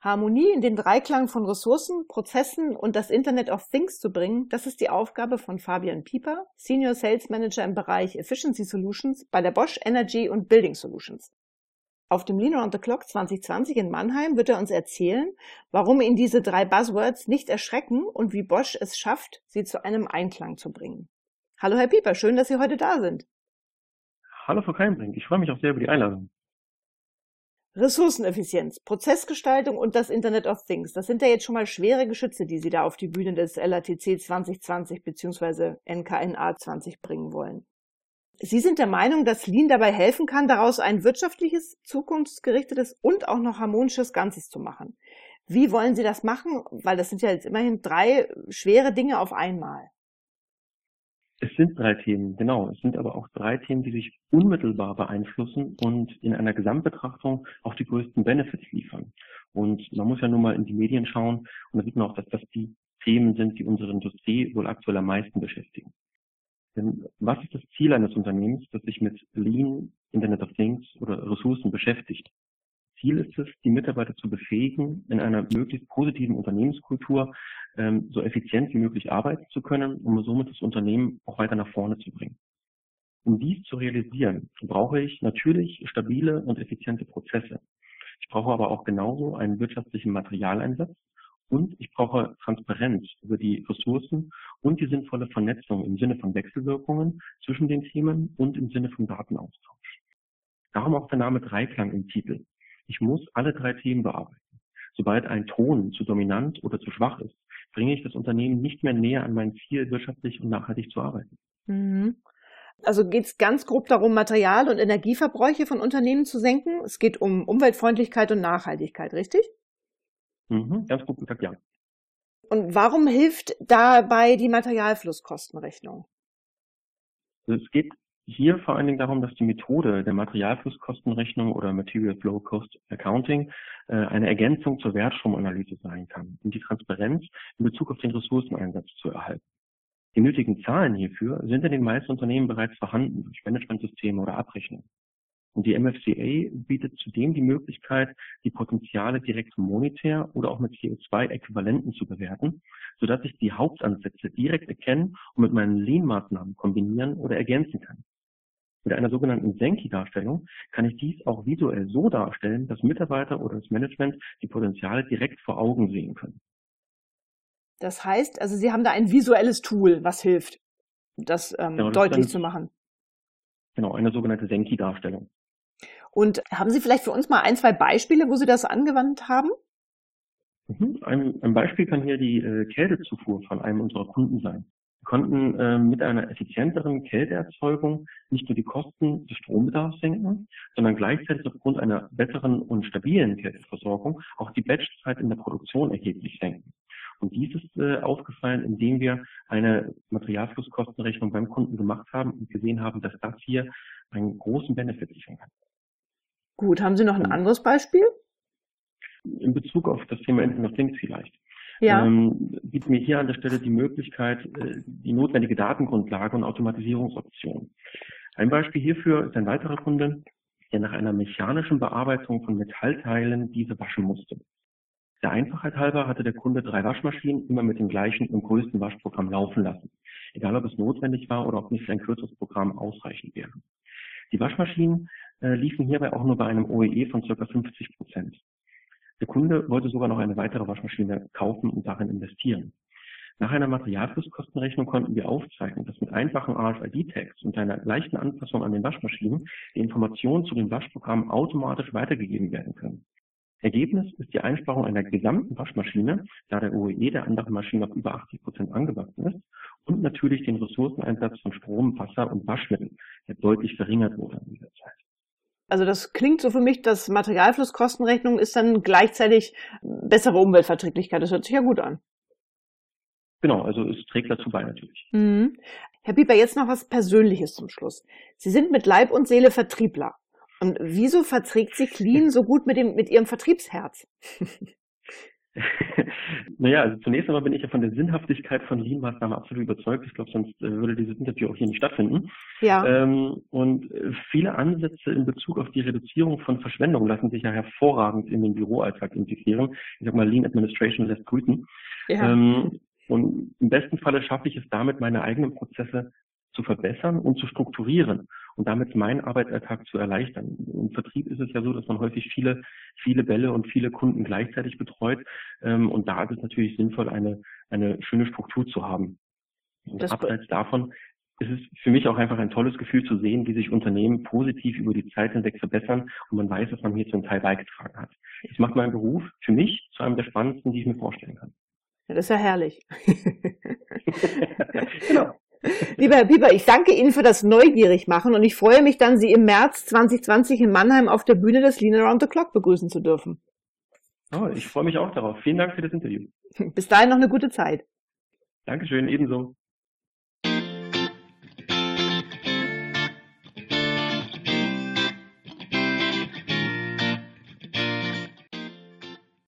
Harmonie in den Dreiklang von Ressourcen, Prozessen und das Internet of Things zu bringen, das ist die Aufgabe von Fabian Pieper, Senior Sales Manager im Bereich Efficiency Solutions bei der Bosch Energy und Building Solutions. Auf dem Lean Around the Clock 2020 in Mannheim wird er uns erzählen, warum ihn diese drei Buzzwords nicht erschrecken und wie Bosch es schafft, sie zu einem Einklang zu bringen. Hallo Herr Pieper, schön, dass Sie heute da sind. Hallo Frau Keimbrink, ich freue mich auch sehr über die Einladung. Ressourceneffizienz, Prozessgestaltung und das Internet of Things. Das sind ja jetzt schon mal schwere Geschütze, die Sie da auf die Bühne des LATC 2020 bzw. NKNA 20 bringen wollen. Sie sind der Meinung, dass Lean dabei helfen kann, daraus ein wirtschaftliches, zukunftsgerichtetes und auch noch harmonisches Ganzes zu machen. Wie wollen Sie das machen? Weil das sind ja jetzt immerhin drei schwere Dinge auf einmal. Es sind drei Themen, genau. Es sind aber auch drei Themen, die sich unmittelbar beeinflussen und in einer Gesamtbetrachtung auch die größten Benefits liefern. Und man muss ja nur mal in die Medien schauen und da sieht man auch, dass das die Themen sind, die unsere Industrie wohl aktuell am meisten beschäftigen. Denn was ist das Ziel eines Unternehmens, das sich mit Lean, Internet of Things oder Ressourcen beschäftigt? Ziel ist es, die Mitarbeiter zu befähigen, in einer möglichst positiven Unternehmenskultur ähm, so effizient wie möglich arbeiten zu können, um somit das Unternehmen auch weiter nach vorne zu bringen. Um dies zu realisieren, brauche ich natürlich stabile und effiziente Prozesse. Ich brauche aber auch genauso einen wirtschaftlichen Materialeinsatz und ich brauche Transparenz über die Ressourcen und die sinnvolle Vernetzung im Sinne von Wechselwirkungen zwischen den Themen und im Sinne von Datenaustausch. Darum auch der Name Dreiklang im Titel. Ich muss alle drei Themen bearbeiten. Sobald ein Ton zu dominant oder zu schwach ist, bringe ich das Unternehmen nicht mehr näher an mein Ziel, wirtschaftlich und nachhaltig zu arbeiten. Mhm. Also geht es ganz grob darum, Material- und Energieverbräuche von Unternehmen zu senken. Es geht um Umweltfreundlichkeit und Nachhaltigkeit, richtig? Mhm, ganz gut gesagt, ja. Und warum hilft dabei die Materialflusskostenrechnung? Es geht hier vor allen Dingen darum, dass die Methode der Materialflusskostenrechnung oder Material Flow Cost Accounting äh, eine Ergänzung zur Wertstromanalyse sein kann, um die Transparenz in Bezug auf den Ressourceneinsatz zu erhalten. Die nötigen Zahlen hierfür sind in den meisten Unternehmen bereits vorhanden durch Managementsysteme oder Abrechnungen. Und die MFCA bietet zudem die Möglichkeit, die Potenziale direkt monetär oder auch mit CO2-Äquivalenten zu bewerten, sodass ich die Hauptansätze direkt erkennen und mit meinen Lean-Maßnahmen kombinieren oder ergänzen kann. Mit einer sogenannten Senki-Darstellung kann ich dies auch visuell so darstellen, dass Mitarbeiter oder das Management die Potenziale direkt vor Augen sehen können. Das heißt, also Sie haben da ein visuelles Tool, was hilft, das, ähm, genau, das deutlich eine, zu machen. Genau, eine sogenannte Senki-Darstellung. Und haben Sie vielleicht für uns mal ein, zwei Beispiele, wo Sie das angewandt haben? Mhm. Ein, ein Beispiel kann hier die äh, Kältezufuhr von einem unserer Kunden sein konnten äh, mit einer effizienteren Kälteerzeugung nicht nur die Kosten des Strombedarfs senken, sondern gleichzeitig aufgrund einer besseren und stabilen Kälteversorgung auch die Batchzeit in der Produktion erheblich senken. Und dies ist äh, aufgefallen, indem wir eine Materialflusskostenrechnung beim Kunden gemacht haben und gesehen haben, dass das hier einen großen Benefit liefern kann. Gut, haben Sie noch ein anderes Beispiel? In Bezug auf das Thema Internet of Things vielleicht ja. ähm, bietet mir hier an der Stelle die Möglichkeit, äh, die notwendige Datengrundlage und Automatisierungsoption. Ein Beispiel hierfür ist ein weiterer Kunde, der nach einer mechanischen Bearbeitung von Metallteilen diese waschen musste. Der Einfachheit halber hatte der Kunde drei Waschmaschinen immer mit dem gleichen und größten Waschprogramm laufen lassen, egal ob es notwendig war oder ob nicht ein kürzeres Programm ausreichend wäre. Die Waschmaschinen äh, liefen hierbei auch nur bei einem OEE von ca. 50 Prozent. Der Kunde wollte sogar noch eine weitere Waschmaschine kaufen und darin investieren. Nach einer Materialflusskostenrechnung konnten wir aufzeigen, dass mit einfachen RFID-Tags und einer leichten Anpassung an den Waschmaschinen die Informationen zu dem Waschprogramm automatisch weitergegeben werden können. Ergebnis ist die Einsparung einer gesamten Waschmaschine, da der OEE der anderen Maschine auf über 80 Prozent angewachsen ist, und natürlich den Ressourceneinsatz von Strom, Wasser und Waschmittel, der deutlich verringert wurde in dieser Zeit. Also das klingt so für mich, dass Materialflusskostenrechnung ist dann gleichzeitig bessere Umweltverträglichkeit. Das hört sich ja gut an. Genau, also es trägt dazu bei natürlich. Mhm. Herr Pieper, jetzt noch was Persönliches zum Schluss. Sie sind mit Leib und Seele Vertriebler. Und wieso verträgt sich Lean so gut mit, dem, mit Ihrem Vertriebsherz? naja, also zunächst einmal bin ich ja von der Sinnhaftigkeit von Lean-Maßnahmen absolut überzeugt. Ich glaube, sonst äh, würde dieses Interview auch hier nicht stattfinden. Ja. Ähm, und äh, viele Ansätze in Bezug auf die Reduzierung von Verschwendung lassen sich ja hervorragend in den Büroalltag integrieren. Ich sag mal, Lean Administration lässt grüßen. Ja. Ähm, und im besten Falle schaffe ich es damit, meine eigenen Prozesse zu verbessern und zu strukturieren und damit meinen Arbeitsalltag zu erleichtern. Im Vertrieb ist es ja so, dass man häufig viele, viele Bälle und viele Kunden gleichzeitig betreut. Ähm, und da ist es natürlich sinnvoll, eine, eine schöne Struktur zu haben. Und das abseits davon ist es für mich auch einfach ein tolles Gefühl zu sehen, wie sich Unternehmen positiv über die Zeit hinweg verbessern und man weiß, dass man hier zum Teil beigetragen hat. Das macht meinen Beruf für mich zu einem der spannendsten, die ich mir vorstellen kann. Ja, das ist ja herrlich. genau. Lieber Herr Pieper, ich danke Ihnen für das Neugierig-Machen und ich freue mich dann, Sie im März 2020 in Mannheim auf der Bühne des Lean Around the Clock begrüßen zu dürfen. Oh, ich freue mich auch darauf. Vielen Dank für das Interview. Bis dahin noch eine gute Zeit. Dankeschön, ebenso.